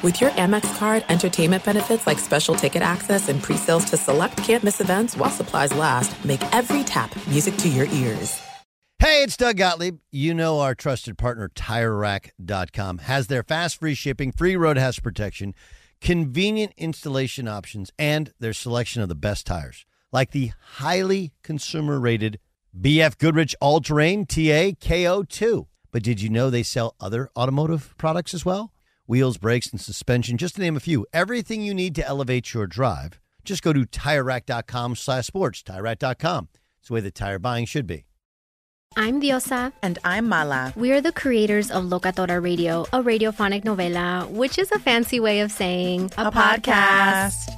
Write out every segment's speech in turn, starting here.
With your Amex card, entertainment benefits like special ticket access and pre-sales to select campus events while supplies last, make every tap music to your ears. Hey, it's Doug Gottlieb. You know our trusted partner, TireRack.com, has their fast free shipping, free road hazard protection, convenient installation options, and their selection of the best tires, like the highly consumer rated BF Goodrich All Terrain TA KO2. But did you know they sell other automotive products as well? Wheels, brakes, and suspension, just to name a few. Everything you need to elevate your drive. Just go to TireRack.com slash sports. TireRack.com. It's the way that tire buying should be. I'm Diosa. And I'm Mala. We are the creators of Locatora Radio, a radiophonic novela, which is a fancy way of saying a, a podcast. podcast.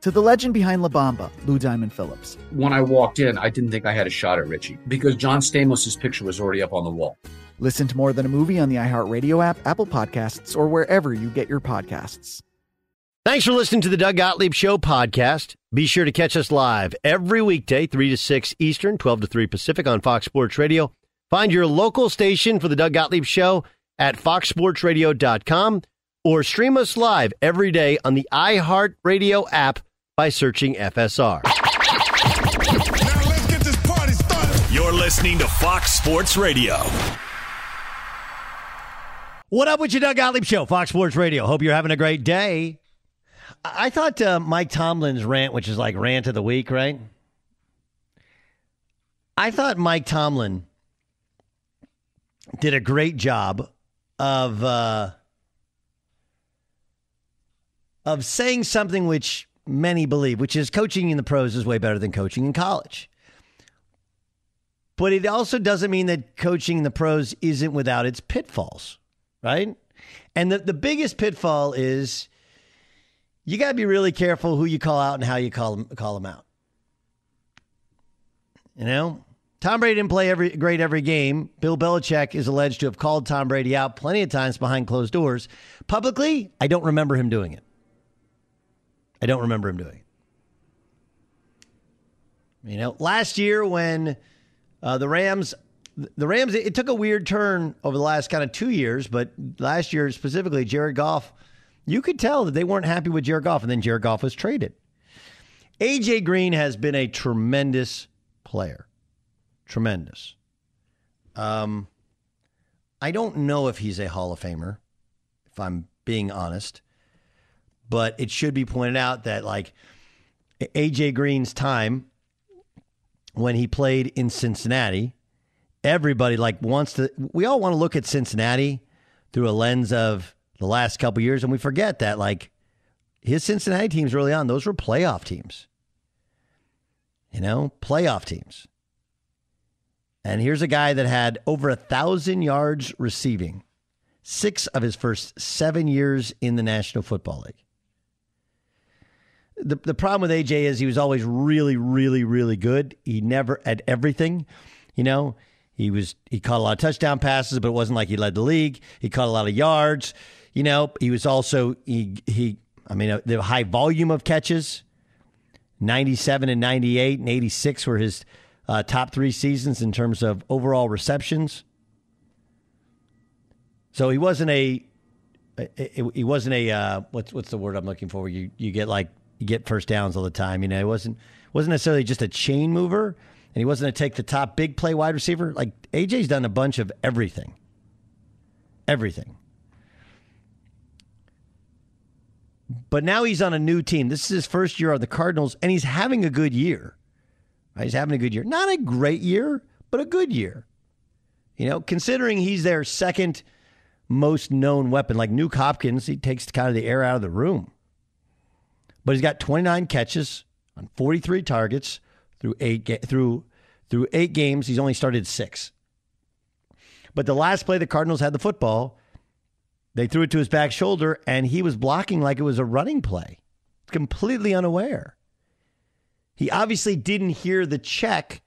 to the legend behind La Bamba, Lou Diamond Phillips. When I walked in, I didn't think I had a shot at Richie because John Stamos' picture was already up on the wall. Listen to More Than a Movie on the iHeartRadio app, Apple Podcasts, or wherever you get your podcasts. Thanks for listening to the Doug Gottlieb Show podcast. Be sure to catch us live every weekday, 3 to 6 Eastern, 12 to 3 Pacific on Fox Sports Radio. Find your local station for the Doug Gottlieb Show at foxsportsradio.com or stream us live every day on the iHeartRadio app by searching FSR. You're listening to Fox Sports Radio. What up with you, Doug Gottlieb Show, Fox Sports Radio? Hope you're having a great day. I thought uh, Mike Tomlin's rant, which is like rant of the week, right? I thought Mike Tomlin did a great job of uh, of saying something which many believe, which is coaching in the pros is way better than coaching in college. But it also doesn't mean that coaching in the pros isn't without its pitfalls, right? And the, the biggest pitfall is you got to be really careful who you call out and how you call them, call them out. You know, Tom Brady didn't play every great every game. Bill Belichick is alleged to have called Tom Brady out plenty of times behind closed doors. Publicly, I don't remember him doing it. I don't remember him doing it. You know, last year when uh, the Rams, the Rams, it took a weird turn over the last kind of two years, but last year specifically, Jared Goff, you could tell that they weren't happy with Jared Goff, and then Jared Goff was traded. AJ Green has been a tremendous player, tremendous. Um, I don't know if he's a Hall of Famer, if I'm being honest. But it should be pointed out that like AJ Green's time when he played in Cincinnati, everybody like wants to we all want to look at Cincinnati through a lens of the last couple years and we forget that like his Cincinnati teams early on, those were playoff teams. You know, playoff teams. And here's a guy that had over a thousand yards receiving, six of his first seven years in the National Football League. The, the problem with AJ is he was always really, really, really good. He never at everything. You know, he was he caught a lot of touchdown passes, but it wasn't like he led the league. He caught a lot of yards. You know, he was also he he. I mean, uh, the high volume of catches. 97 and 98 and 86 were his uh, top three seasons in terms of overall receptions. So he wasn't a he wasn't a uh, what's what's the word I'm looking for? You you get like get first downs all the time. You know, he wasn't wasn't necessarily just a chain mover, and he wasn't to take the top big play wide receiver. Like AJ's done a bunch of everything, everything. But now he's on a new team. This is his first year on the Cardinals, and he's having a good year. Right? He's having a good year. Not a great year, but a good year. You know, considering he's their second most known weapon, like Nuke Hopkins, he takes kind of the air out of the room. But he's got 29 catches on 43 targets through eight ga- through through eight games. He's only started six. But the last play the Cardinals had the football, they threw it to his back shoulder, and he was blocking like it was a running play, completely unaware. He obviously didn't hear the check,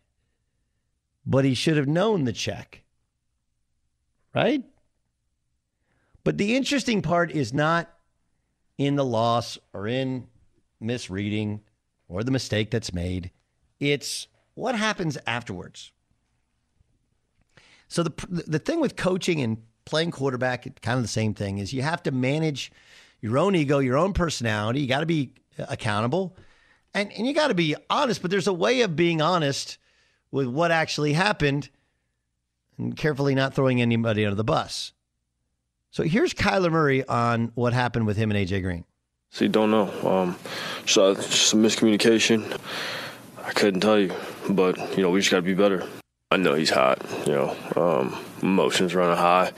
but he should have known the check. Right? But the interesting part is not in the loss or in misreading or the mistake that's made. It's what happens afterwards. So the the thing with coaching and playing quarterback, kind of the same thing, is you have to manage your own ego, your own personality. You got to be uh, accountable, and and you got to be honest. But there's a way of being honest with what actually happened, and carefully not throwing anybody under the bus. So here's Kyler Murray on what happened with him and AJ Green. See, don't know. Um, so some miscommunication. I couldn't tell you, but you know we just got to be better. I know he's hot. You know, um, emotions running high.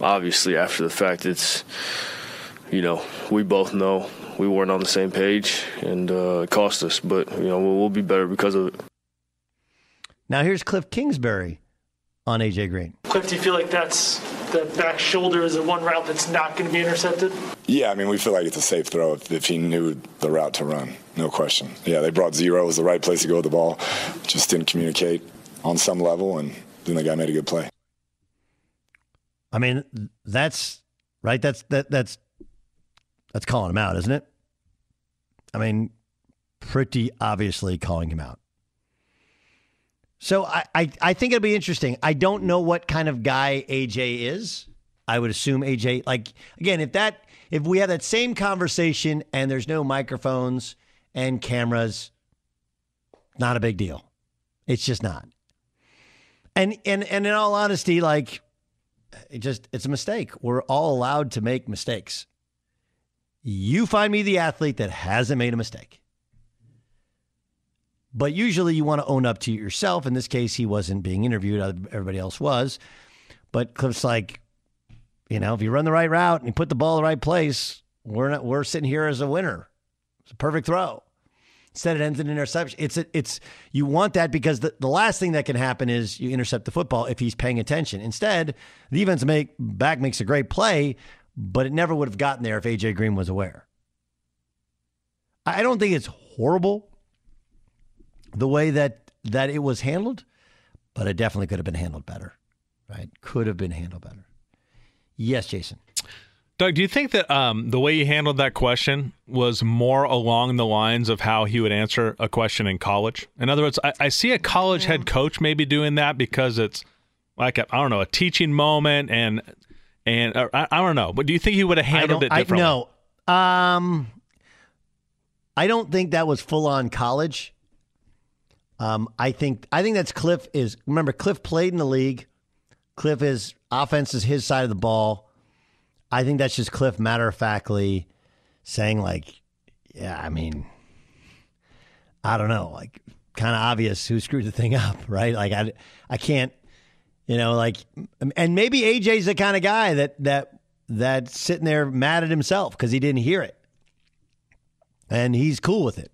Obviously, after the fact, it's you know we both know we weren't on the same page, and uh, it cost us. But you know we'll, we'll be better because of it. Now here's Kliff Kingsbury on AJ Green. Kliff, do you feel like that's the back shoulder is the one route that's not going to be intercepted? Yeah, I mean, we feel like it's a safe throw if, if he knew the route to run. No question. Yeah, they brought zero. It was the right place to go with the ball. Just didn't communicate on some level, and then the guy made a good play. I mean, that's right. That's that. That's that's calling him out, isn't it? I mean, pretty obviously calling him out. So I, I, I think it'll be interesting. I don't know what kind of guy AJ is. I would assume AJ, like again, if that if we have that same conversation and there's no microphones and cameras, not a big deal. It's just not. And and and in all honesty, like it just it's a mistake. We're all allowed to make mistakes. You find me the athlete that hasn't made a mistake. But usually you want to own up to yourself. In this case, he wasn't being interviewed, everybody else was. But Kliff's like, you know, if you run the right route and you put the ball in the right place, we're not we're sitting here as a winner. It's a perfect throw. Instead, it ends in interception. It's a, it's you want that because the, the last thing that can happen is you intercept the football if he's paying attention. Instead, the defense make back makes a great play, but it never would have gotten there if AJ Green was aware. I don't think it's horrible the way that that it was handled, but it definitely could have been handled better. Right? Could have been handled better. Yes, Jason. Doug, do you think that um, the way he handled that question was more along the lines of how he would answer a question in college? In other words, I, I see a college head coach maybe doing that because it's like I don't know a teaching moment and and I, I, don't know. But do you think he would have handled it differently? I, no, um, I don't think that was full on college. Um, I think I think that's Kliff is remember Kliff played in the league. Kliff is offense is his side of the ball. I think that's just Kliff matter of factly saying like, yeah, I mean, I don't know, like kind of obvious who screwed the thing up, right? Like I, I can't, you know, like, and maybe AJ's the kind of guy that that that's sitting there mad at himself because he didn't hear it, and he's cool with it.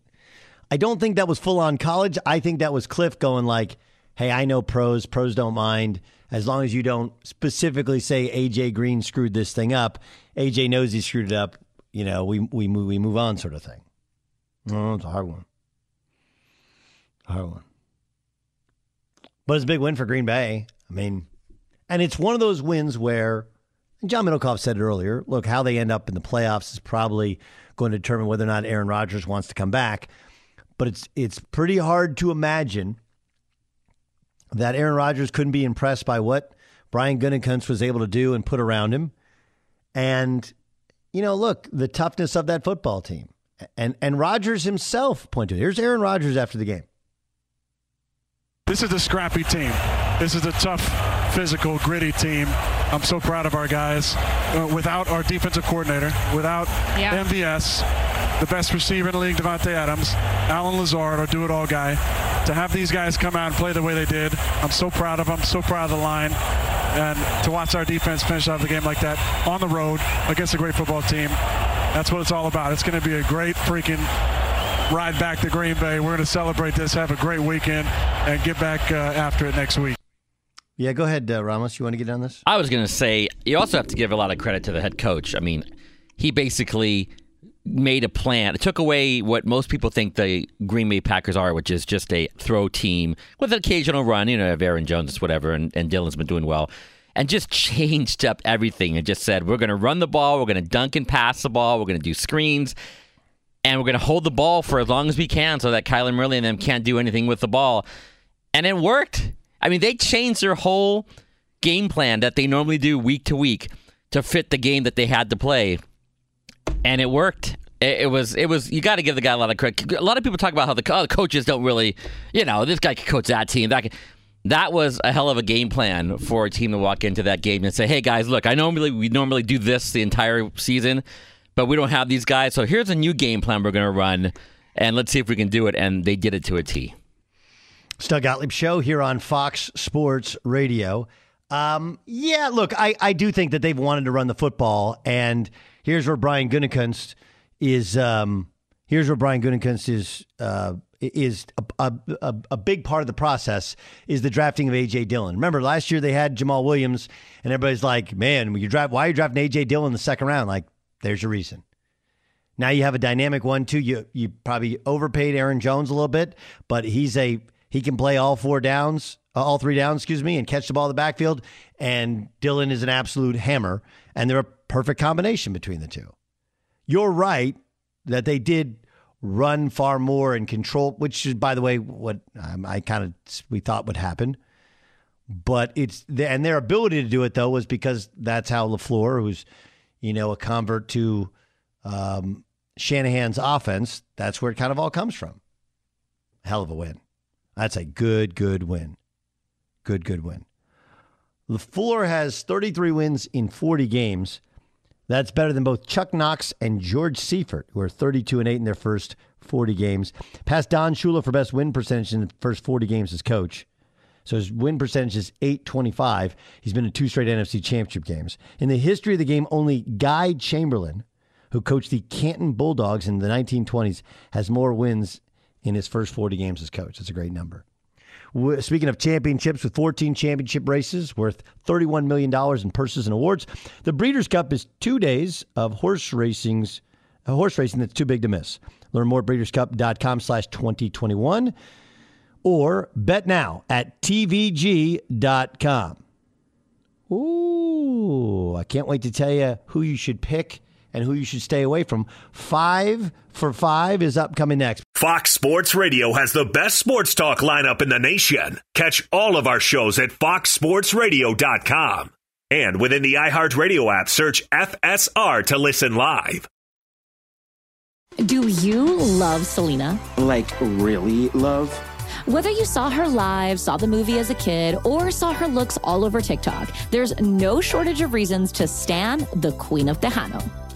I don't think that was full on college. I think that was Kliff going like, hey, I know pros, pros don't mind as long as you don't specifically say AJ Green screwed this thing up. AJ knows he screwed it up. You know, we we move we move on, sort of thing. Oh, it's a hard one. Hard one. But it's a big win for Green Bay. I mean, and it's one of those wins where John Middlekauff said it earlier. Look, how they end up in the playoffs is probably going to determine whether or not Aaron Rodgers wants to come back. But it's it's pretty hard to imagine that Aaron Rodgers couldn't be impressed by what Brian Gutekunst was able to do and put around him. And you know, look, the toughness of that football team. And and Rodgers himself pointed. Here's Aaron Rodgers after the game. This is a scrappy team. This is a tough, physical, gritty team. I'm so proud of our guys. Uh, without our defensive coordinator, without Yeah. MVS, the best receiver in the league, Davante Adams, Allen Lazard, our do-it-all guy, to have these guys come out and play the way they did, I'm so proud of them. So proud of the line, and to watch our defense finish off the game like that on the road against a great football team. That's what it's all about. It's going to be a great freaking ride back to Green Bay. We're going to celebrate this, have a great weekend, and get back uh, after it next week. Yeah, go ahead, uh, Ramos. You want to get on this? I was going to say, you also have to give a lot of credit to the head coach. I mean, he basically made a plan. It took away what most people think the Green Bay Packers are, which is just a throw team with an occasional run, you know, of Aaron Jones, whatever, and, and Dylan's been doing well. And just changed up everything and just said, we're going to run the ball, we're going to dunk and pass the ball, we're going to do screens, and we're going to hold the ball for as long as we can so that Kyler Murray and them can't do anything with the ball. And it worked. I mean, they changed their whole game plan that they normally do week to week to fit the game that they had to play, and it worked. It, it was, it was. You got to give the guy a lot of credit. A lot of people talk about how the, oh, the coaches don't really, you know, this guy can coach that team. That that was a hell of a game plan for a team to walk into that game and say, "Hey guys, look, I normally we normally do this the entire season, but we don't have these guys. So here's a new game plan we're going to run, and let's see if we can do it." And they did it to a T. Doug Gottlieb show here on Fox Sports Radio. Um, yeah, look, I, I do think that they've wanted to run the football, and here's where Brian Gutekunst is. Um, here's where Brian Gutekunst is uh, is a, a, a big part of the process is the drafting of AJ Dillon. Remember last year they had Jamaal Williams, and everybody's like, "Man, you draft why are you drafting AJ Dillon in the second round?" Like, there's your reason. Now you have a dynamic one too. You you probably overpaid Aaron Jones a little bit, but he's a he can play all four downs, all three downs, excuse me, and catch the ball in the backfield. And Dillon is an absolute hammer, and they're a perfect combination between the two. You're right that they did run far more and control, which is, by the way, what um, I kind of we thought would happen. But it's and their ability to do it though was because that's how LaFleur, who's you know a convert to um, Shanahan's offense, that's where it kind of all comes from. Hell of a win. That's a good, good win. Good, good win. LaFleur has 33 wins in 40 games. That's better than both Chuck Knox and George Seifert, who are 32 and 8 in their first 40 games. Passed Don Shula for best win percentage in the first 40 games as coach. So his win percentage is 825. He's been in two straight NFC championship games. In the history of the game, only Guy Chamberlain, who coached the Canton Bulldogs in the 1920s, has more wins in his first 40 games as coach. That's a great number. Speaking of championships, with 14 championship races worth $31 million in purses and awards, the Breeders' Cup is two days of horse racing's uh, horse racing that's too big to miss. Learn more at breederscup.com slash 2021 or bet now at tvg.com. Ooh, I can't wait to tell you who you should pick and who you should stay away from. Five for five is upcoming next. Fox Sports Radio has the best sports talk lineup in the nation. Catch all of our shows at foxsportsradio.com. And within the iHeartRadio app, search FSR to listen live. Do you love Selena? Like, really love? Whether you saw her live, saw the movie as a kid, or saw her looks all over TikTok, there's no shortage of reasons to stan the Queen of Tejano.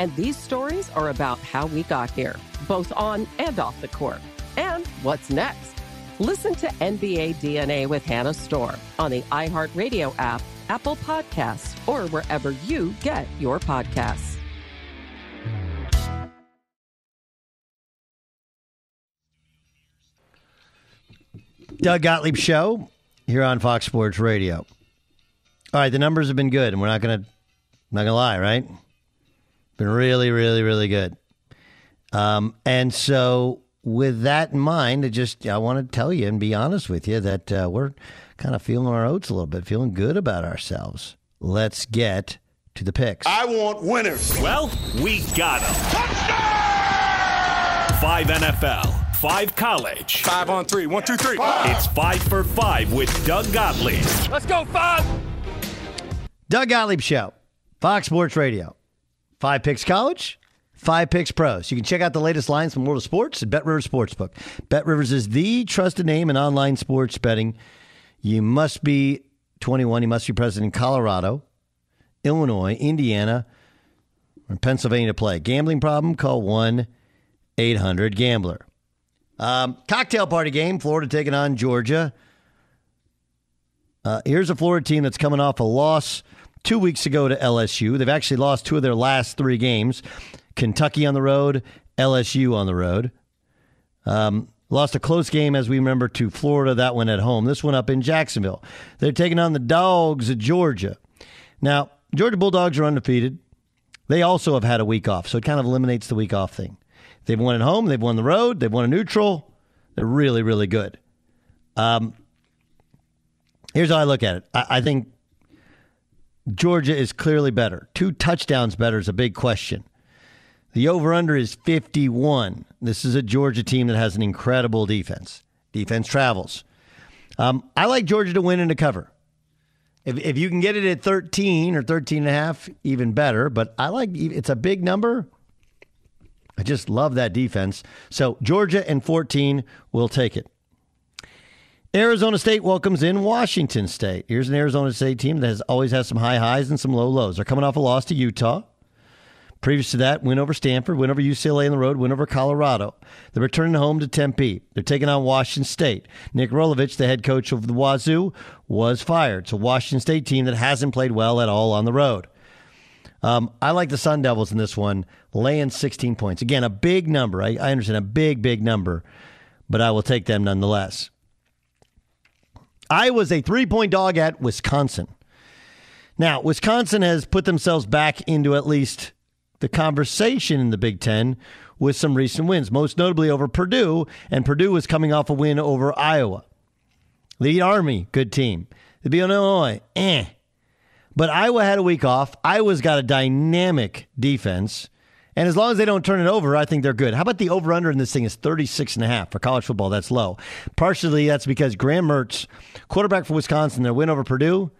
And these stories are about how we got here, both on and off the court. And what's next? Listen to NBA DNA with Hannah Storm on the iHeartRadio app, Apple Podcasts, or wherever you get your podcasts. Doug Gottlieb Show here on Fox Sports Radio. All right, the numbers have been good, and we're not gonna not gonna lie, right? Been really, really, really good. Um, and so, with that in mind, I just I want to tell you and be honest with you that uh, we're kind of feeling our oats a little bit, feeling good about ourselves. Let's get to the picks. I want winners. Well, we got them. Five NFL, five college. Five on three. One, two, three. It's five for five with Doug Gottlieb. Let's go, five. Doug Gottlieb Show, Fox Sports Radio. Five picks college, five picks pros. You can check out the latest lines from World of Sports at Bet Rivers Sportsbook. Bet Rivers is the trusted name in online sports betting. You must be 21. You must be present in Colorado, Illinois, Indiana, or Pennsylvania to play. Gambling problem? Call 1 800 Gambler. Um, cocktail party game. Florida taking on Georgia. Uh, here's a Florida team that's coming off a loss two weeks ago to LSU. They've actually lost two of their last three games Kentucky on the road, LSU on the road. Um, lost a close game, as we remember, to Florida. That one at home. This one up in Jacksonville. They're taking on the Dogs of Georgia. Now, Georgia Bulldogs are undefeated. They also have had a week off, so it kind of eliminates the week off thing. They've won at home, they've won the road, they've won a neutral. They're really, really good. Um, here's how I look at it. I, I think Georgia is clearly better. Two touchdowns better is a big question. The over under is 51. This is a Georgia team that has an incredible defense. Defense travels. Um, I like Georgia to win and to cover. If, if you can get it at 13 or 13 and a half, even better. But I like it's a big number. I just love that defense. So Georgia and 14 will take it. Arizona State welcomes in Washington State. Here's an Arizona State team that has always has some high highs and some low lows. They're coming off a loss to Utah. Previous to that, win over Stanford, win over UCLA on the road, win over Colorado. They're returning home to Tempe. They're taking on Washington State. Nick Rolovich, the head coach of the Wazoo, was fired. It's a Washington State team that hasn't played well at all on the road. Um, I like the Sun Devils in this one, laying 16 points. Again, a big number. I, I understand a big, big number, but I will take them nonetheless. I was a three point dog at Wisconsin. Now, Wisconsin has put themselves back into at least the conversation in the Big Ten with some recent wins, most notably over Purdue, and Purdue was coming off a win over Iowa. The Army, good team. The Illinois, eh. But Iowa had a week off. Iowa's got a dynamic defense. And as long as they don't turn it over, I think they're good. How about the over under in this thing is 36 and a half for college football? That's low. Partially that's because Graham Mertz, quarterback for Wisconsin, their win over Purdue,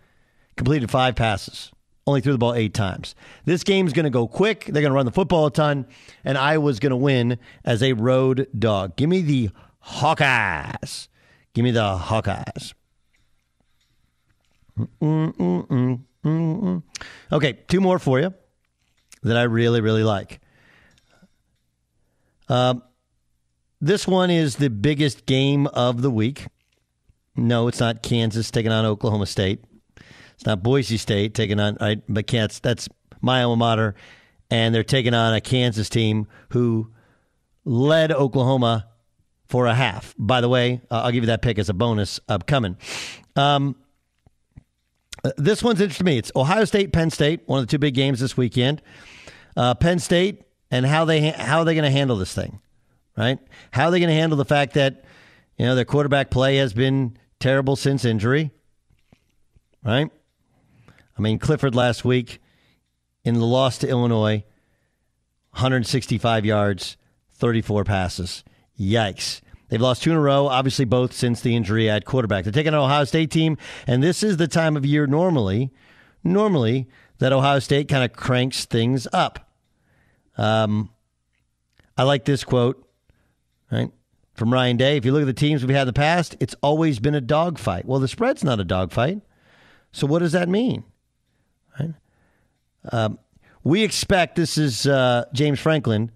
completed five passes only threw the ball eight times. This game's going to go quick. They're going to run the football a ton, and Iowa's going to win as a road dog. Give me the Hawkeyes. Give me the Hawkeyes. Mm-mm-mm-mm-mm. Okay, two more for you that I really, really like. Um, this one is the biggest game of the week. No, it's not Kansas taking on Oklahoma State. It's not Boise State taking on, right, but Kansas, that's my alma mater. And they're taking on a Kansas team who led Oklahoma for a half. By the way, uh, I'll give you that pick as a bonus upcoming. Um, this one's interesting to me. It's Ohio State, Penn State, one of the two big games this weekend. Uh, Penn State and how they how are they going to handle this thing, right? How are they going to handle the fact that you know their quarterback play has been terrible since injury, right? I mean, Clifford last week in the loss to Illinois, 165 yards, 34 passes. Yikes. They've lost two in a row, obviously, both since the injury at quarterback. They're taking an Ohio State team, and this is the time of year normally, normally, that Ohio State kind of cranks things up. Um, I like this quote, right, from Ryan Day. If you look at the teams we've had in the past, it's always been a dogfight. Well, the spread's not a dogfight. So what does that mean? Right? Um, we expect this is uh, James Franklin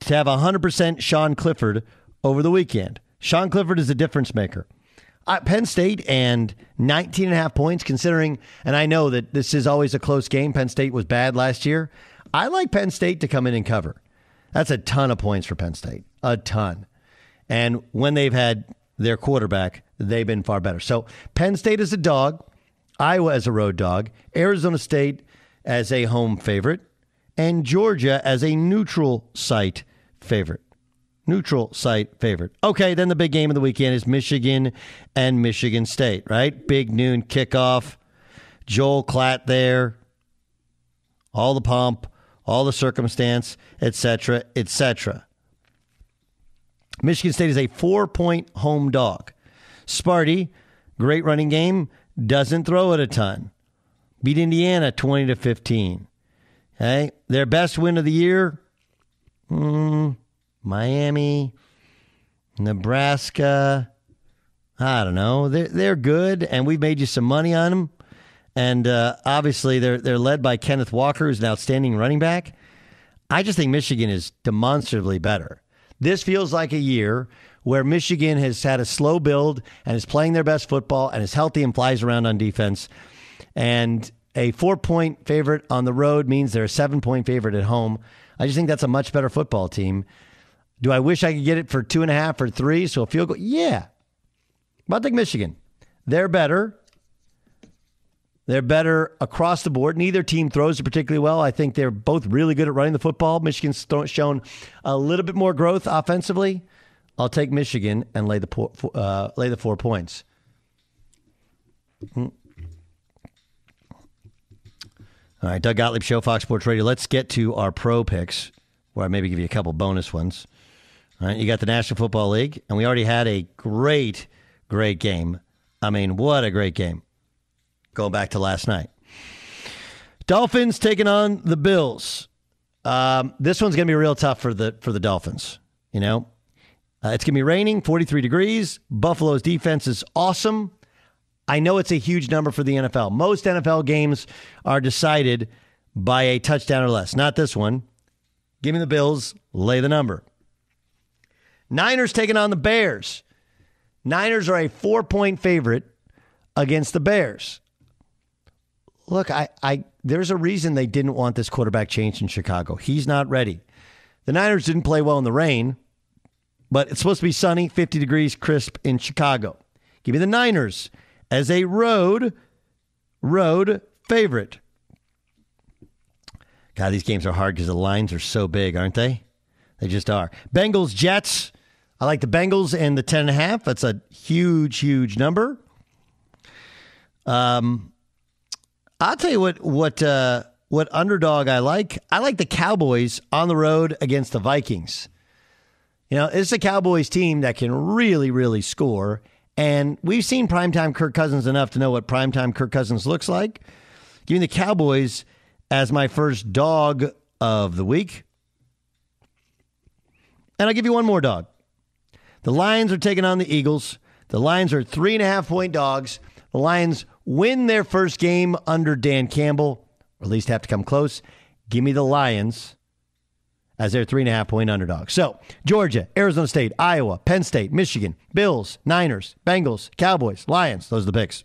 to have 100% Sean Clifford over the weekend. Sean Clifford is a difference maker. Uh, Penn State and 19 and a half points, considering, and I know that this is always a close game. Penn State was bad last year. I like Penn State to come in and cover. That's a ton of points for Penn State, a ton. And when they've had their quarterback, they've been far better. So Penn State is a dog. Iowa as a road dog, Arizona State as a home favorite, and Georgia as a neutral site favorite. Neutral site favorite. Okay, then the big game of the weekend is Michigan and Michigan State, right? Big noon kickoff. Joel Klatt there. All the pomp, all the circumstance, etc., etc. Michigan State is a four point home dog. Sparty, great running game, doesn't throw it a ton. Beat Indiana 20 to 15. Okay, their best win of the year, mm, Miami, Nebraska. I don't know. They're they're good, and we've made you some money on them. And uh, obviously, they're they're led by Kenneth Walker, who's an outstanding running back. I just think Michigan is demonstrably better. This feels like a year where Michigan has had a slow build and is playing their best football and is healthy and flies around on defense. And a four point favorite on the road means they're a seven point favorite at home. I just think that's a much better football team. Do I wish I could get it for two and a half or three? So a field goal? Yeah. But I think Michigan. They're better. They're better across the board. Neither team throws particularly well. I think they're both really good at running the football. Michigan's shown a little bit more growth offensively. I'll take Michigan and lay the uh, lay the four points. Mm. All right, Doug Gottlieb Show, Fox Sports Radio. Let's get to our pro picks. where I maybe give you a couple bonus ones. Right, you got the National Football League, and we already had a great, great game. I mean, what a great game. Going back to last night. Dolphins taking on the Bills. Um, this one's going to be real tough for the for the Dolphins. You know, uh, it's going to be raining, 43 degrees. Buffalo's defense is awesome. I know it's a huge number for the NFL. Most NFL games are decided by a touchdown or less. Not this one. Give me the Bills, lay the number. Niners taking on the Bears. Niners are a four point favorite against the Bears. Look, I, I there's a reason they didn't want this quarterback change in Chicago. He's not ready. The Niners didn't play well in the rain, but it's supposed to be sunny, 50 degrees crisp in Chicago. Give me the Niners as a road road favorite. God, these games are hard because the lines are so big, aren't they? They just are. Bengals Jets. I like the Bengals and the ten and a half. That's a huge, huge number. Um, I'll tell you what what uh, what underdog I like. I like the Cowboys on the road against the Vikings. You know, it's a Cowboys team that can really, really score. And we've seen primetime Kirk Cousins enough to know what primetime Kirk Cousins looks like. Give me the Cowboys as my first dog of the week. And I'll give you one more dog. The Lions are taking on the Eagles. The Lions are three and a half point dogs. The Lions win their first game under Dan Campbell, or at least have to come close. Give me the Lions as their three and a half point underdog. So, Georgia, Arizona State, Iowa, Penn State, Michigan, Bills, Niners, Bengals, Cowboys, Lions. Those are the picks.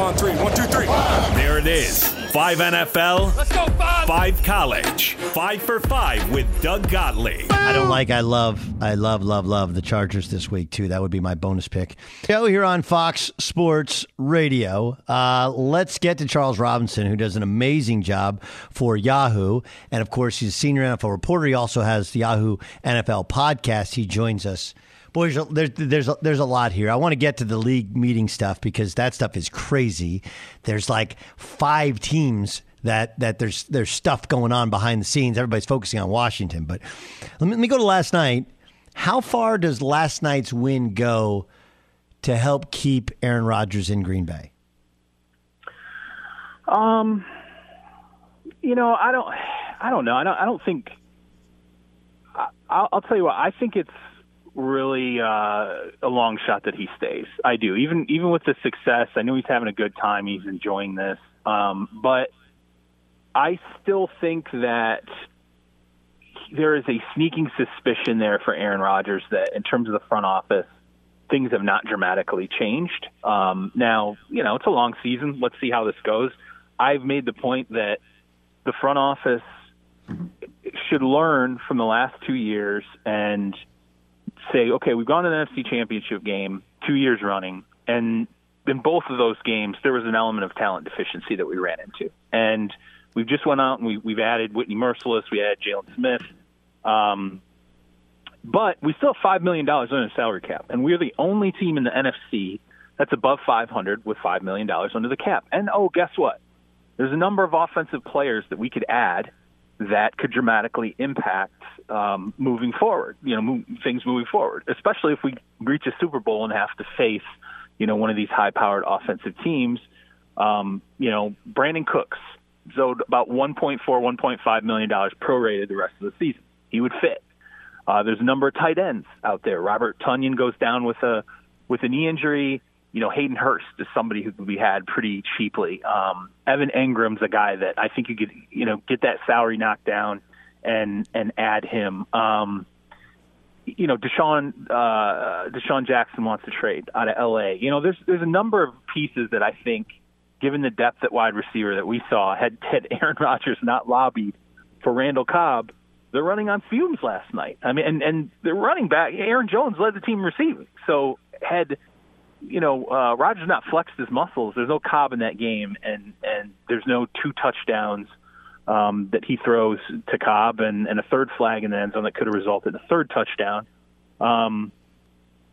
On three, one, two, three. There it is. Five NFL, Let's go, five. five college, five for five with Doug Gottlieb. I don't like, I love, I love, love, love the Chargers this week, too. That would be my bonus pick. Go here on Fox Sports Radio. Uh, let's get to Charles Robinson, who does an amazing job for Yahoo. And of course, he's a senior NFL reporter. He also has the Yahoo NFL podcast. He joins us. Boys, there's there's a, there's a lot here. I want to get to the league meeting stuff because that stuff is crazy. There's like five teams that that there's there's stuff going on behind the scenes. Everybody's focusing on Washington, but let me, let me go to last night. How far does last night's win go to help keep Aaron Rodgers in Green Bay? Um, you know, I don't, I don't know. I don't, I don't think. I, I'll, I'll tell you what. I think it's really uh, a long shot that he stays. I do. Even even with the success, I know he's having a good time. He's enjoying this. Um, but I still think that there is a sneaking suspicion there for Aaron Rodgers that, in terms of the front office, things have not dramatically changed. Um, now, you know, it's a long season. Let's see how this goes. I've made the point that the front office should learn from the last two years and say, okay, we've gone to the NFC Championship game two years running, and in both of those games, there was an element of talent deficiency that we ran into, and we've just went out and we, we've added Whitney Mercilus, we added Jaylon Smith, um, but we still have five million dollars under the salary cap, and we're the only team in the NFC that's above 500 with five million dollars under the cap. And oh, guess what? There's a number of offensive players that we could add that could dramatically impact um, moving forward. You know, move, things moving forward, especially if we reach a Super Bowl and have to face, you know, one of these high-powered offensive teams. Um, you know, Brandin Cooks, so about 1.4, 1.5 million dollars prorated the rest of the season. He would fit. Uh, there's a number of tight ends out there. Robert Tonyan goes down with a with a knee injury you know, Hayden Hurst is somebody who could be had pretty cheaply. Um, Evan Engram's a guy that I think you could, you know, get that salary knocked down and and add him. Um, you know, DeSean uh, DeSean Jackson wants to trade out of LA. You know, there's there's a number of pieces that I think, given the depth at wide receiver that we saw, had had Aaron Rodgers not lobbied for Randall Cobb, they're running on fumes last night. I mean, and and they're running back. Aaron Jones led the team receiving, so had you know, uh, Rodgers not flexed his muscles. There's no Cobb in that game, and and there's no two touchdowns um, that he throws to Cobb, and, and a third flag in the end zone that could have resulted in a third touchdown. Um,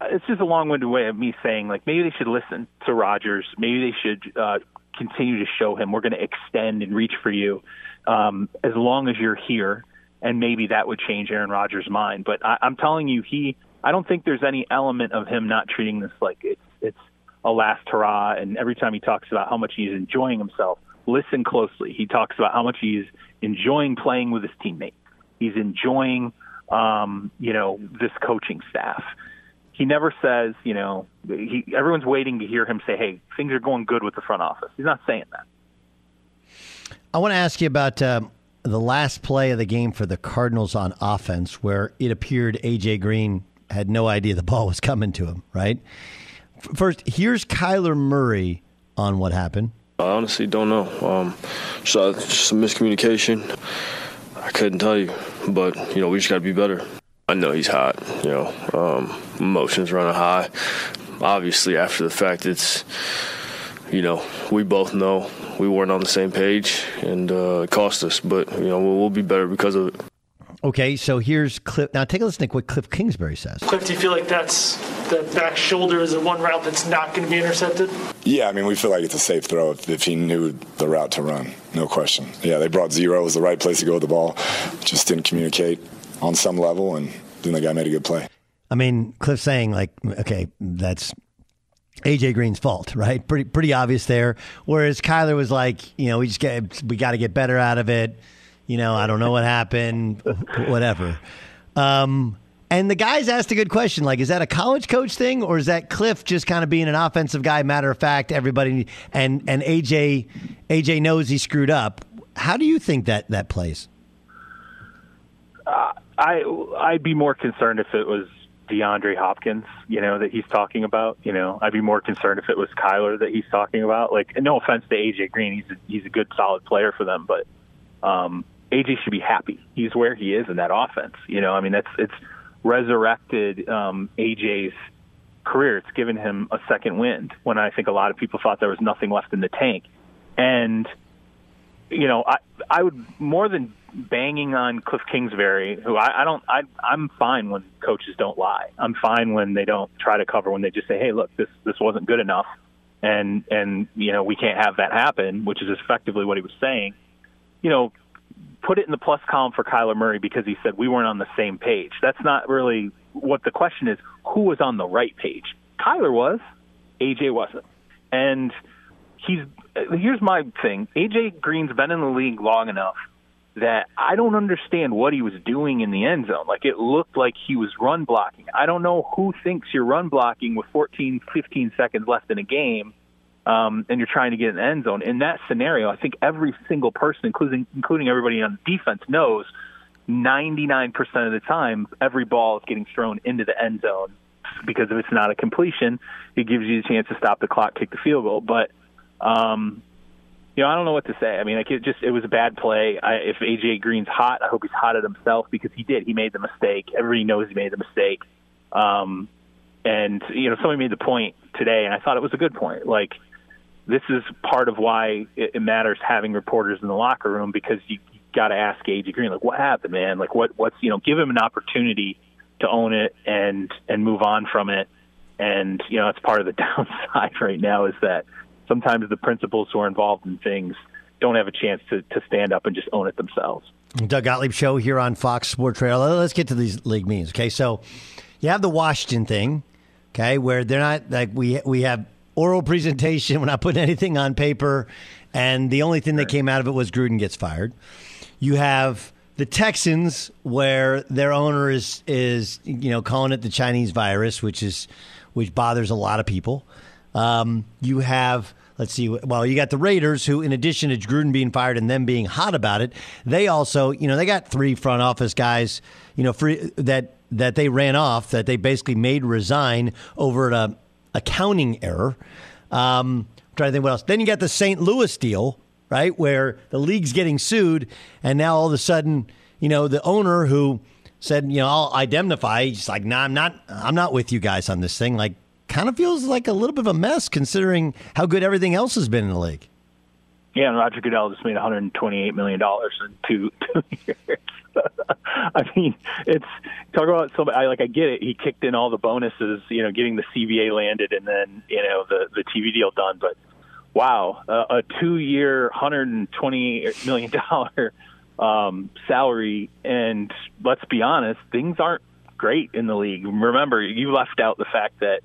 it's just a long-winded way of me saying like maybe they should listen to Rodgers. Maybe they should uh, continue to show him we're going to extend and reach for you um, as long as you're here and maybe that would change Aaron Rodgers' mind. But I, I'm telling you, he. I don't think there's any element of him not treating this like it's it's a last hurrah. And every time he talks about how much he's enjoying himself, listen closely. He talks about how much he's enjoying playing with his teammate. He's enjoying, um, you know, this coaching staff. He never says, you know, he, everyone's waiting to hear him say, "Hey, things are going good with the front office." He's not saying that. I want to ask you about um, the last play of the game for the Cardinals on offense, where it appeared AJ Green had no idea the ball was coming to him. Right. First, here's Kyler Murray on what happened. I honestly don't know. Um, so just some miscommunication. I couldn't tell you, but you know we just got to be better. I know he's hot. You know, um, emotions running high. Obviously, after the fact, it's you know we both know we weren't on the same page, and uh, it cost us. But you know we'll, we'll be better because of it. Okay, so here's Kliff. Now take a listen to what Kliff Kingsbury says. Kliff, do you feel like that's the back shoulder is the one route that's not going to be intercepted? Yeah, I mean, we feel like it's a safe throw if, if he knew the route to run. No question. Yeah, they brought zero. It was the right place to go with the ball. Just didn't communicate on some level, and then the guy made a good play. I mean, Kliff saying like, okay, that's AJ Green's fault, right? Pretty pretty obvious there. Whereas Kyler was like, you know, we just get we got to get better out of it. You know, I don't know what happened, whatever. Um, and the guys asked a good question, like, is that a college coach thing, or is that Kliff just kind of being an offensive guy? Matter of fact, everybody and and AJ AJ knows he screwed up. How do you think that that plays? Uh, I I'd be more concerned if it was DeAndre Hopkins, you know, that he's talking about. You know, I'd be more concerned if it was Kyler that he's talking about. Like, no offense to AJ Green, he's a, he's a good, solid player for them, but um, AJ should be happy. He's where he is in that offense. You know, I mean, that's it's resurrected um, AJ's career. It's given him a second wind when I think a lot of people thought there was nothing left in the tank. And you know, I I would more than banging on Kliff Kingsbury, who I, I don't I I'm fine when coaches don't lie. I'm fine when they don't try to cover when they just say, Hey, look, this this wasn't good enough and and you know, we can't have that happen, which is effectively what he was saying. You know, put it in the plus column for Kyler Murray because he said we weren't on the same page. That's not really what the question is. Who was on the right page? Kyler was, AJ wasn't. And he's here's my thing. AJ Green's been in the league long enough that I don't understand what he was doing in the end zone. Like it looked like he was run blocking. I don't know who thinks you're run blocking with 14, 15 seconds left in a game um, and you're trying to get in the end zone. In that scenario, I think every single person, including including everybody on defense, knows 99% of the time every ball is getting thrown into the end zone because if it's not a completion, it gives you a chance to stop the clock, kick the field goal. But um, you know, I don't know what to say. I mean, like it just it was a bad play. I, if AJ Green's hot, I hope he's hot at himself because he did. He made the mistake. Everybody knows he made the mistake. Um, and you know, somebody made the point today, and I thought it was a good point. Like this is part of why it, matters having reporters in the locker room because you, got to ask AJ Green like what happened, man. Like what what's you know give him an opportunity to own it and and move on from it. And you know, it's part of the downside right now is that sometimes the principals who are involved in things don't have a chance to, to stand up and just own it themselves. Doug Gottlieb show here on Fox Sports Radio. Let's get to these league meetings. Okay, so you have the Washington thing, okay, where they're not like we we have oral presentation. We're not putting anything on paper, and the only thing that came out of it was Gruden gets fired. You have the Texans, where their owner is is you know calling it the Chinese virus, which is which bothers a lot of people. Um, you have let's see. Well, you got the Raiders, who, in addition to Gruden being fired and them being hot about it, they also, you know, they got three front office guys, you know, free, that that they ran off that they basically made resign over a accounting error. Um, I'm trying to think what else. Then you got the St. Louis deal, right, where the league's getting sued, and now all of a sudden, you know, the owner who said, you know, I'll indemnify. He's like, no, nah, I'm not. I'm not with you guys on this thing. Like, kind of feels like a little bit of a mess considering how good everything else has been in the league. Yeah, and Roger Goodell just made 128 million dollars in two two years. I mean, it's talk about somebody. I like. I get it. He kicked in all the bonuses, you know, getting the CBA landed, and then you know the the TV deal done. But wow, uh, a two year, 128 million dollar um, salary. And let's be honest, things aren't great in the league. Remember, you left out the fact that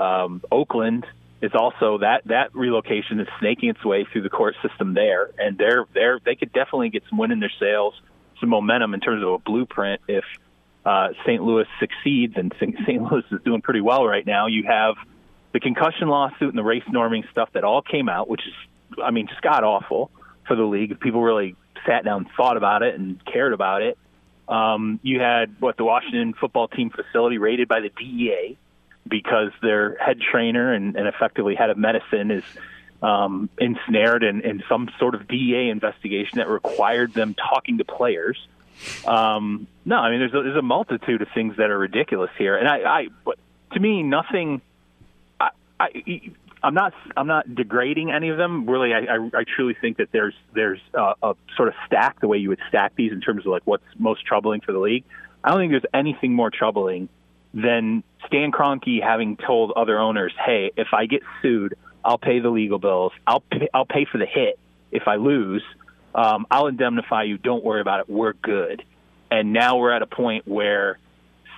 um, Oakland is also that that relocation is snaking its way through the court system there, and they're they're they could definitely get some win in their sails, some momentum in terms of a blueprint if uh, St. Louis succeeds, and St. Louis is doing pretty well right now. You have the concussion lawsuit and the race norming stuff that all came out, which is, I mean, just god awful for the league. People really sat down, thought about it, and cared about it. Um, you had what the Washington football team facility rated by the DEA because their head trainer and, and effectively head of medicine is um, ensnared in, in some sort of DEA investigation that required them talking to players. Um, no, I mean there's a, there's a multitude of things that are ridiculous here, and I, I but to me nothing. I, I I'm not I'm not degrading any of them. Really, I, I, I truly think that there's there's a, a sort of stack the way you would stack these in terms of like what's most troubling for the league. I don't think there's anything more troubling than Stan Kroenke having told other owners, "Hey, if I get sued, I'll pay the legal bills. I'll pay, I'll pay for the hit if I lose. Um, I'll indemnify you. Don't worry about it. We're good." And now we're at a point where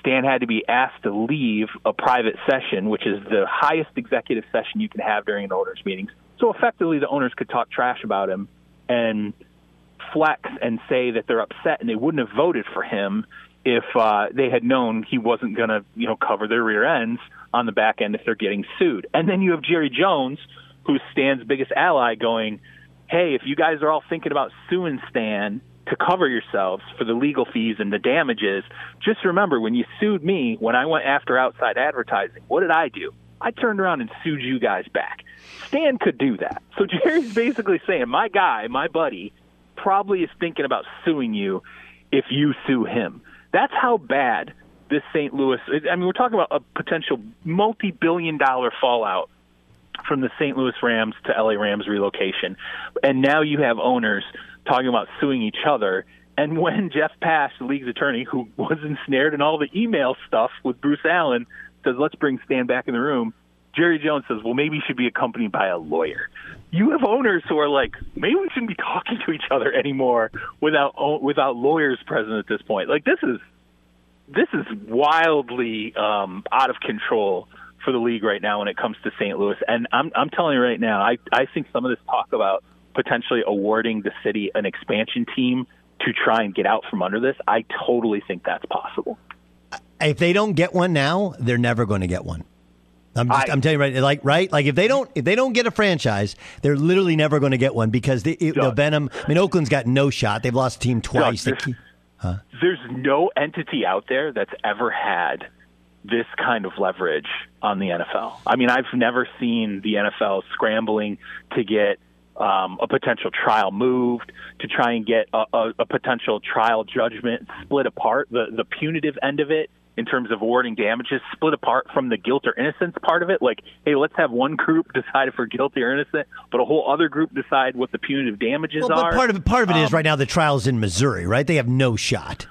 Stan had to be asked to leave a private session, which is the highest executive session you can have during an owners meetings. So effectively, the owners could talk trash about him and flex and say that they're upset and they wouldn't have voted for him if uh, they had known he wasn't going to, you know, cover their rear ends on the back end if they're getting sued. And then you have Jerry Jones, who's Stan's biggest ally, going, "Hey, if you guys are all thinking about suing Stan." To cover yourselves for the legal fees and the damages, just remember when you sued me when I went after outside advertising, what did I do? I turned around and sued you guys back. Stan could do that. So Jerry's basically saying, my guy, my buddy, probably is thinking about suing you if you sue him. That's how bad this St. Louis. I mean, we're talking about a potential multi-billion dollar fallout from the St. Louis Rams to LA Rams relocation, and now you have owners talking about suing each other. And when Jeff Pash, the league's attorney, who was ensnared in all the email stuff with Bruce Allen, says, "Let's bring Stan back in the room," Jerry Jones says, "Well, maybe he should be accompanied by a lawyer." You have owners who are like, "Maybe we shouldn't be talking to each other anymore without without lawyers present at this point." Like this is this is wildly um, out of control for the league right now when it comes to St. Louis. And I'm I'm telling you right now, I I think some of this talk about potentially awarding the city an expansion team to try and get out from under this, I totally think that's possible. If they don't get one now, they're never going to get one. I'm just, I, am telling you right, like right, like if they don't if they don't get a franchise, they're literally never going to get one because they, it, the venom. I mean, Oakland's got no shot. They've lost a team twice. There's no entity out there that's ever had this kind of leverage on the NFL. I mean, I've never seen the NFL scrambling to get um, a potential trial moved, to try and get a, a, a potential trial judgment split apart. The the punitive end of it in terms of awarding damages split apart from the guilt or innocence part of it. Like, hey, let's have one group decide if we're guilty or innocent, but a whole other group decide what the punitive damages well, are. Part of it, part of it um, is right now the trial's in Missouri, right? They have no shot.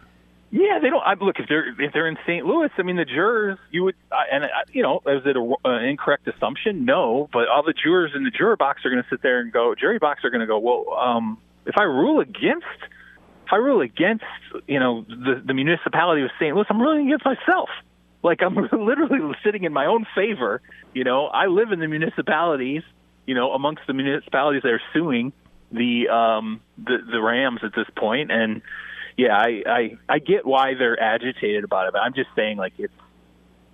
Yeah, they don't. I, look, if they're if they're in St. Louis, I mean, the jurors, you would, and you know, is it an uh, incorrect assumption? No, but all the jurors in the juror box are going to sit there and go, jury box are going to go, well, um, if I rule against, I rule against, you know, the the municipality of St. Louis, I'm ruling against myself. Like I'm literally sitting in my own favor. You know, I live in the municipalities. You know, amongst the municipalities that are suing the um the the Rams at this point, and yeah, I, I I get why they're agitated about it, but I'm just saying like it's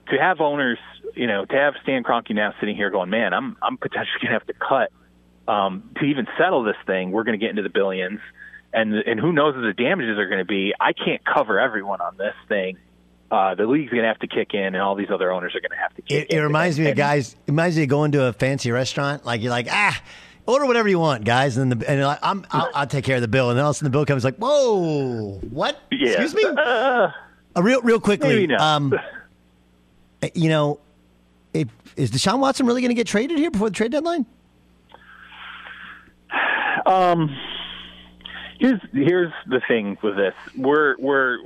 to have owners, you know, to have Stan Kroenke now sitting here going, man, I'm I'm potentially gonna have to cut um, to even settle this thing. We're gonna get into the billions, and and who knows what the damages are going to be. I can't cover everyone on this thing. Uh, the league's going to have to kick in, and all these other owners are going to have to kick it, in. It reminds me of guys. It reminds me of going to a fancy restaurant. Like you're like, ah, order whatever you want, guys, and the and like, I'm I'll, I'll, take care of the bill, and then all of a sudden the bill comes like, whoa, what? Yeah. Excuse me. Uh, uh, real real quickly, um, you know, if, is Deshaun Watson really going to get traded here before the trade deadline? Um. Here's here's the thing with this. We're we're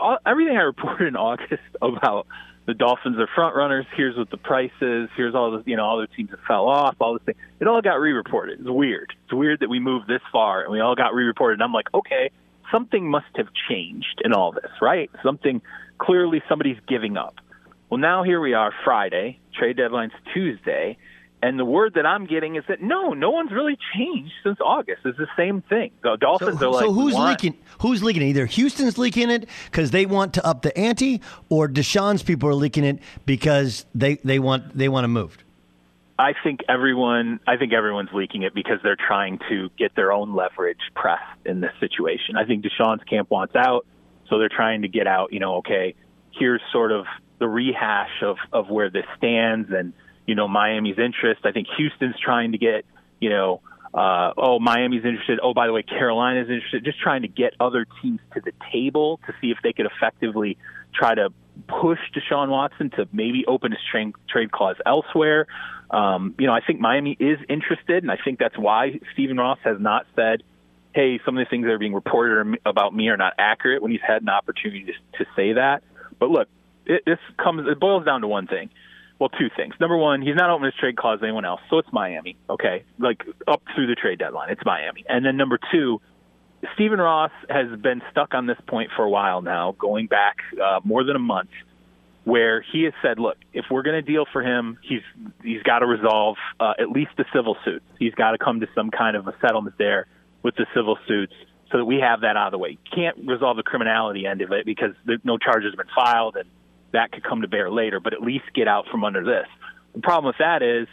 all, everything I reported in August about the Dolphins are front runners. Here's what the price is. Here's all the you know all the teams that fell off. All this thing. It all got re-reported. It's weird. It's weird that we moved this far and we all got re-reported. And I'm like, okay, something must have changed in all this, right? Something clearly somebody's giving up. Well, now here we are, Friday, trade deadline's Tuesday, and the word that I'm getting is that no, no one's really changed since August. It's the same thing. The Dolphins so, are like, so who's leaking? Who's leaking it? Either Houston's leaking it because they want to up the ante, or Deshaun's people are leaking it because they, they want they want to move. I think everyone I think everyone's leaking it because they're trying to get their own leverage pressed in this situation. I think Deshaun's camp wants out, so they're trying to get out, you know, okay, here's sort of the rehash of, of where this stands and, you know, Miami's interest. I think Houston's trying to get, you know, uh, oh, Miami's interested. Oh, by the way, Carolina's interested. Just trying to get other teams to the table to see if they could effectively try to push Deshaun Watson to maybe open his trade, trade clause elsewhere. Um, you know, I think Miami is interested, and I think that's why Stephen Ross has not said, "Hey, some of the things that are being reported about me are not accurate." When he's had an opportunity to, to say that, but look, it, this comes it boils down to one thing. Well, two things. Number one, he's not open his trade clause to anyone else, so it's Miami. Okay, like up through the trade deadline, it's Miami. And then number two, Stephen Ross has been stuck on this point for a while now, going back uh, more than a month, where he has said, "Look, if we're going to deal for him, he's he's got to resolve uh, at least the civil suits. He's got to come to some kind of a settlement there with the civil suits." So that we have that out of the way. Can't resolve the criminality end of it because no charges have been filed, and that could come to bear later. But at least get out from under this. The problem with that is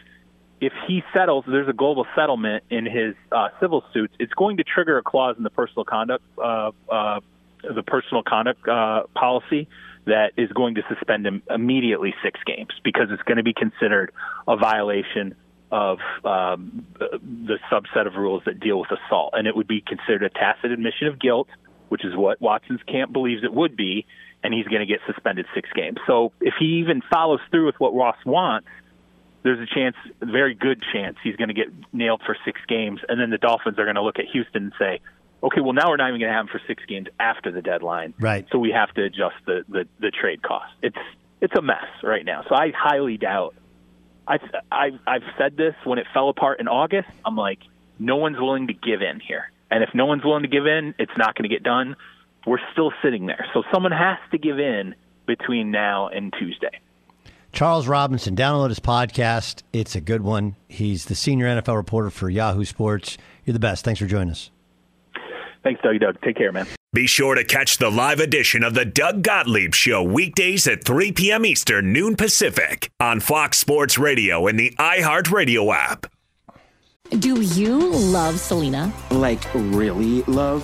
if he settles, there's a global settlement in his uh, civil suits. It's going to trigger a clause in the personal conduct, uh, uh, the personal conduct uh, policy that is going to suspend him immediately six games because it's going to be considered a violation of um, the subset of rules that deal with assault, and it would be considered a tacit admission of guilt, which is what Watson's camp believes it would be, and he's going to get suspended six games. So if he even follows through with what Ross wants there's a chance, a very good chance, he's going to get nailed for six games, and then the Dolphins are going to look at Houston and say, okay, well now we're not even going to have him for six games after the deadline, right? So we have to adjust the the, the trade cost. It's it's a mess right now. So I highly doubt. I I I've said this when it fell apart in August. I'm like, no one's willing to give in here, and if no one's willing to give in, it's not going to get done. We're still sitting there, so someone has to give in between now and Tuesday. Charles Robinson, download his podcast. It's a good one. He's the senior NFL reporter for Yahoo Sports. You're the best. Thanks for joining us. Thanks, Doug. Doug, take care, man. Be sure to catch the live edition of the Doug Gottlieb Show weekdays at 3 p.m. Eastern, noon Pacific on Fox Sports Radio and the iHeartRadio app. Do you love Selena? Like, really love?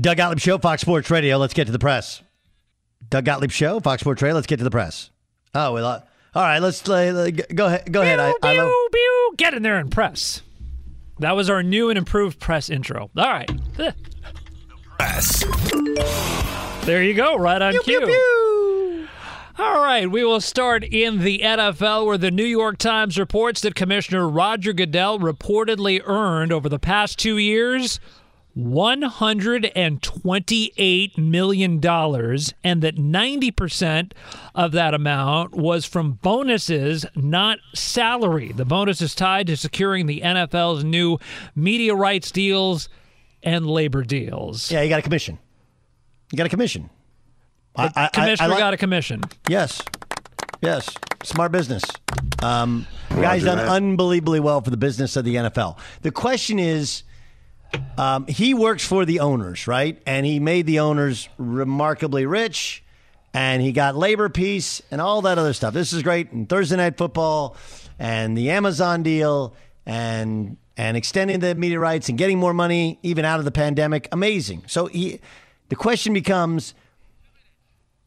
Doug Gottlieb Show, Fox Sports Radio. Let's get to the press. Doug Gottlieb Show, Fox Sports Radio. Let's get to the press. Oh, we lo- all right. Let's uh, go ahead. Go ahead. I, I love- Pew, pew, get in there and press. That was our new and improved press intro. All right. Press. There you go, right on cue. All right, we will start in the NFL where the New York Times reports that Commissioner Roger Goodell reportedly earned over the past two years $128 million, and that 90% of that amount was from bonuses, not salary. The bonus is tied to securing the NFL's new media rights deals and labor deals. yeah, you got a commission. You got a commission. The commissioner like- got a commission. Yes. Yes. Smart business. Um, the guy's done that. unbelievably well for the business of the NFL. The question is um, he works for the owners, right? And he made the owners remarkably rich and he got labor peace and all that other stuff. This is great. And Thursday Night Football and the Amazon deal and and extending the media rights and getting more money even out of the pandemic. Amazing. So he, the question becomes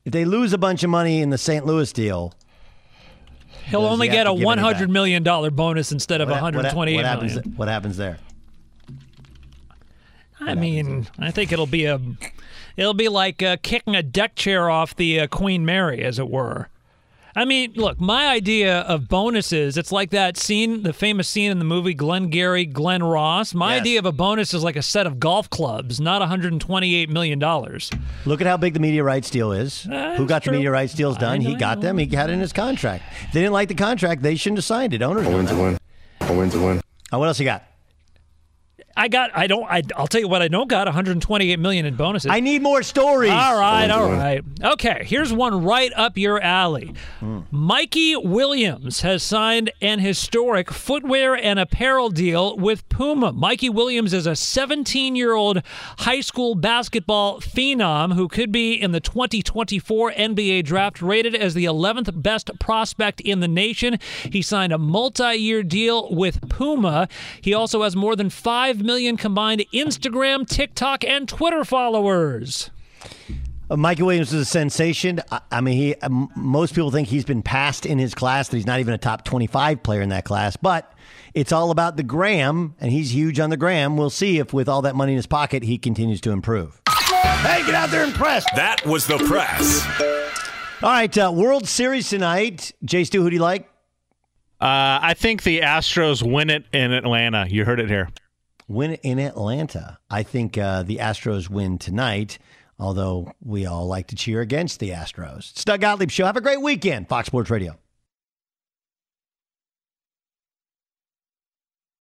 if they lose a bunch of money in the St. Louis deal, He'll only he get a to give any one hundred million dollar bonus instead of what, one hundred twenty eight happens? What happens there? I mean, I think it'll be a, it'll be like uh, kicking a deck chair off the uh, Queen Mary, as it were. I mean, look, my idea of bonuses, it's like that scene, the famous scene in the movie Glengarry Glen Ross. My Yes. idea of a bonus is like a set of golf clubs, not $128 million. Look at how big the media rights deal is. Who got the true. media rights deals done? He got them. He had it in his contract. If they didn't like the contract, they shouldn't have signed it. Owners. A win know to win. A win to win. Uh, what else you got? I got, I don't, I, I'll tell you what, I don't got 128 million in bonuses. I need more stories. All right. All oh, right. Okay, here's one right up your alley. Hmm. Mikey Williams has signed an historic footwear and apparel deal with Puma. Mikey Williams is a 17 year old high school basketball phenom who could be in the 2024 NBA draft, rated as the 11th best prospect in the nation. He signed a multi year deal with Puma. He also has more than 5 million combined Instagram, TikTok, and Twitter followers. Uh, Mikey Williams is a sensation. I, I mean, he. Um, most people think he's been passed in his class. That he's not even a top twenty-five player in that class. But it's all about the gram, and he's huge on the gram. We'll see if, with all that money in his pocket, he continues to improve. Hey, get out there and press. That was the press. All right, uh, World Series tonight. Jay Stu, who do you like? Uh, I think the Astros win it in Atlanta. You heard it here. Win in Atlanta. I think uh, the Astros win tonight. Although we all like to cheer against the Astros. It's Doug Gottlieb Show. Have a great weekend, Fox Sports Radio.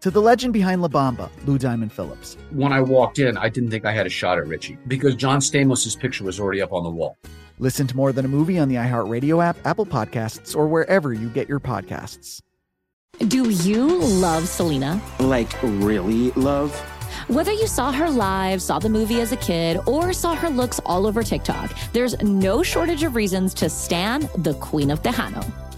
to the legend behind La Bamba, Lou Diamond Phillips. When I walked in, I didn't think I had a shot at Richie because John Stamos's picture was already up on the wall. Listen to More Than a Movie on the iHeartRadio app, Apple Podcasts, or wherever you get your podcasts. Do you love Selena? Like, really love? Whether you saw her live, saw the movie as a kid, or saw her looks all over TikTok, there's no shortage of reasons to stand the Queen of Tejano.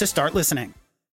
to start listening.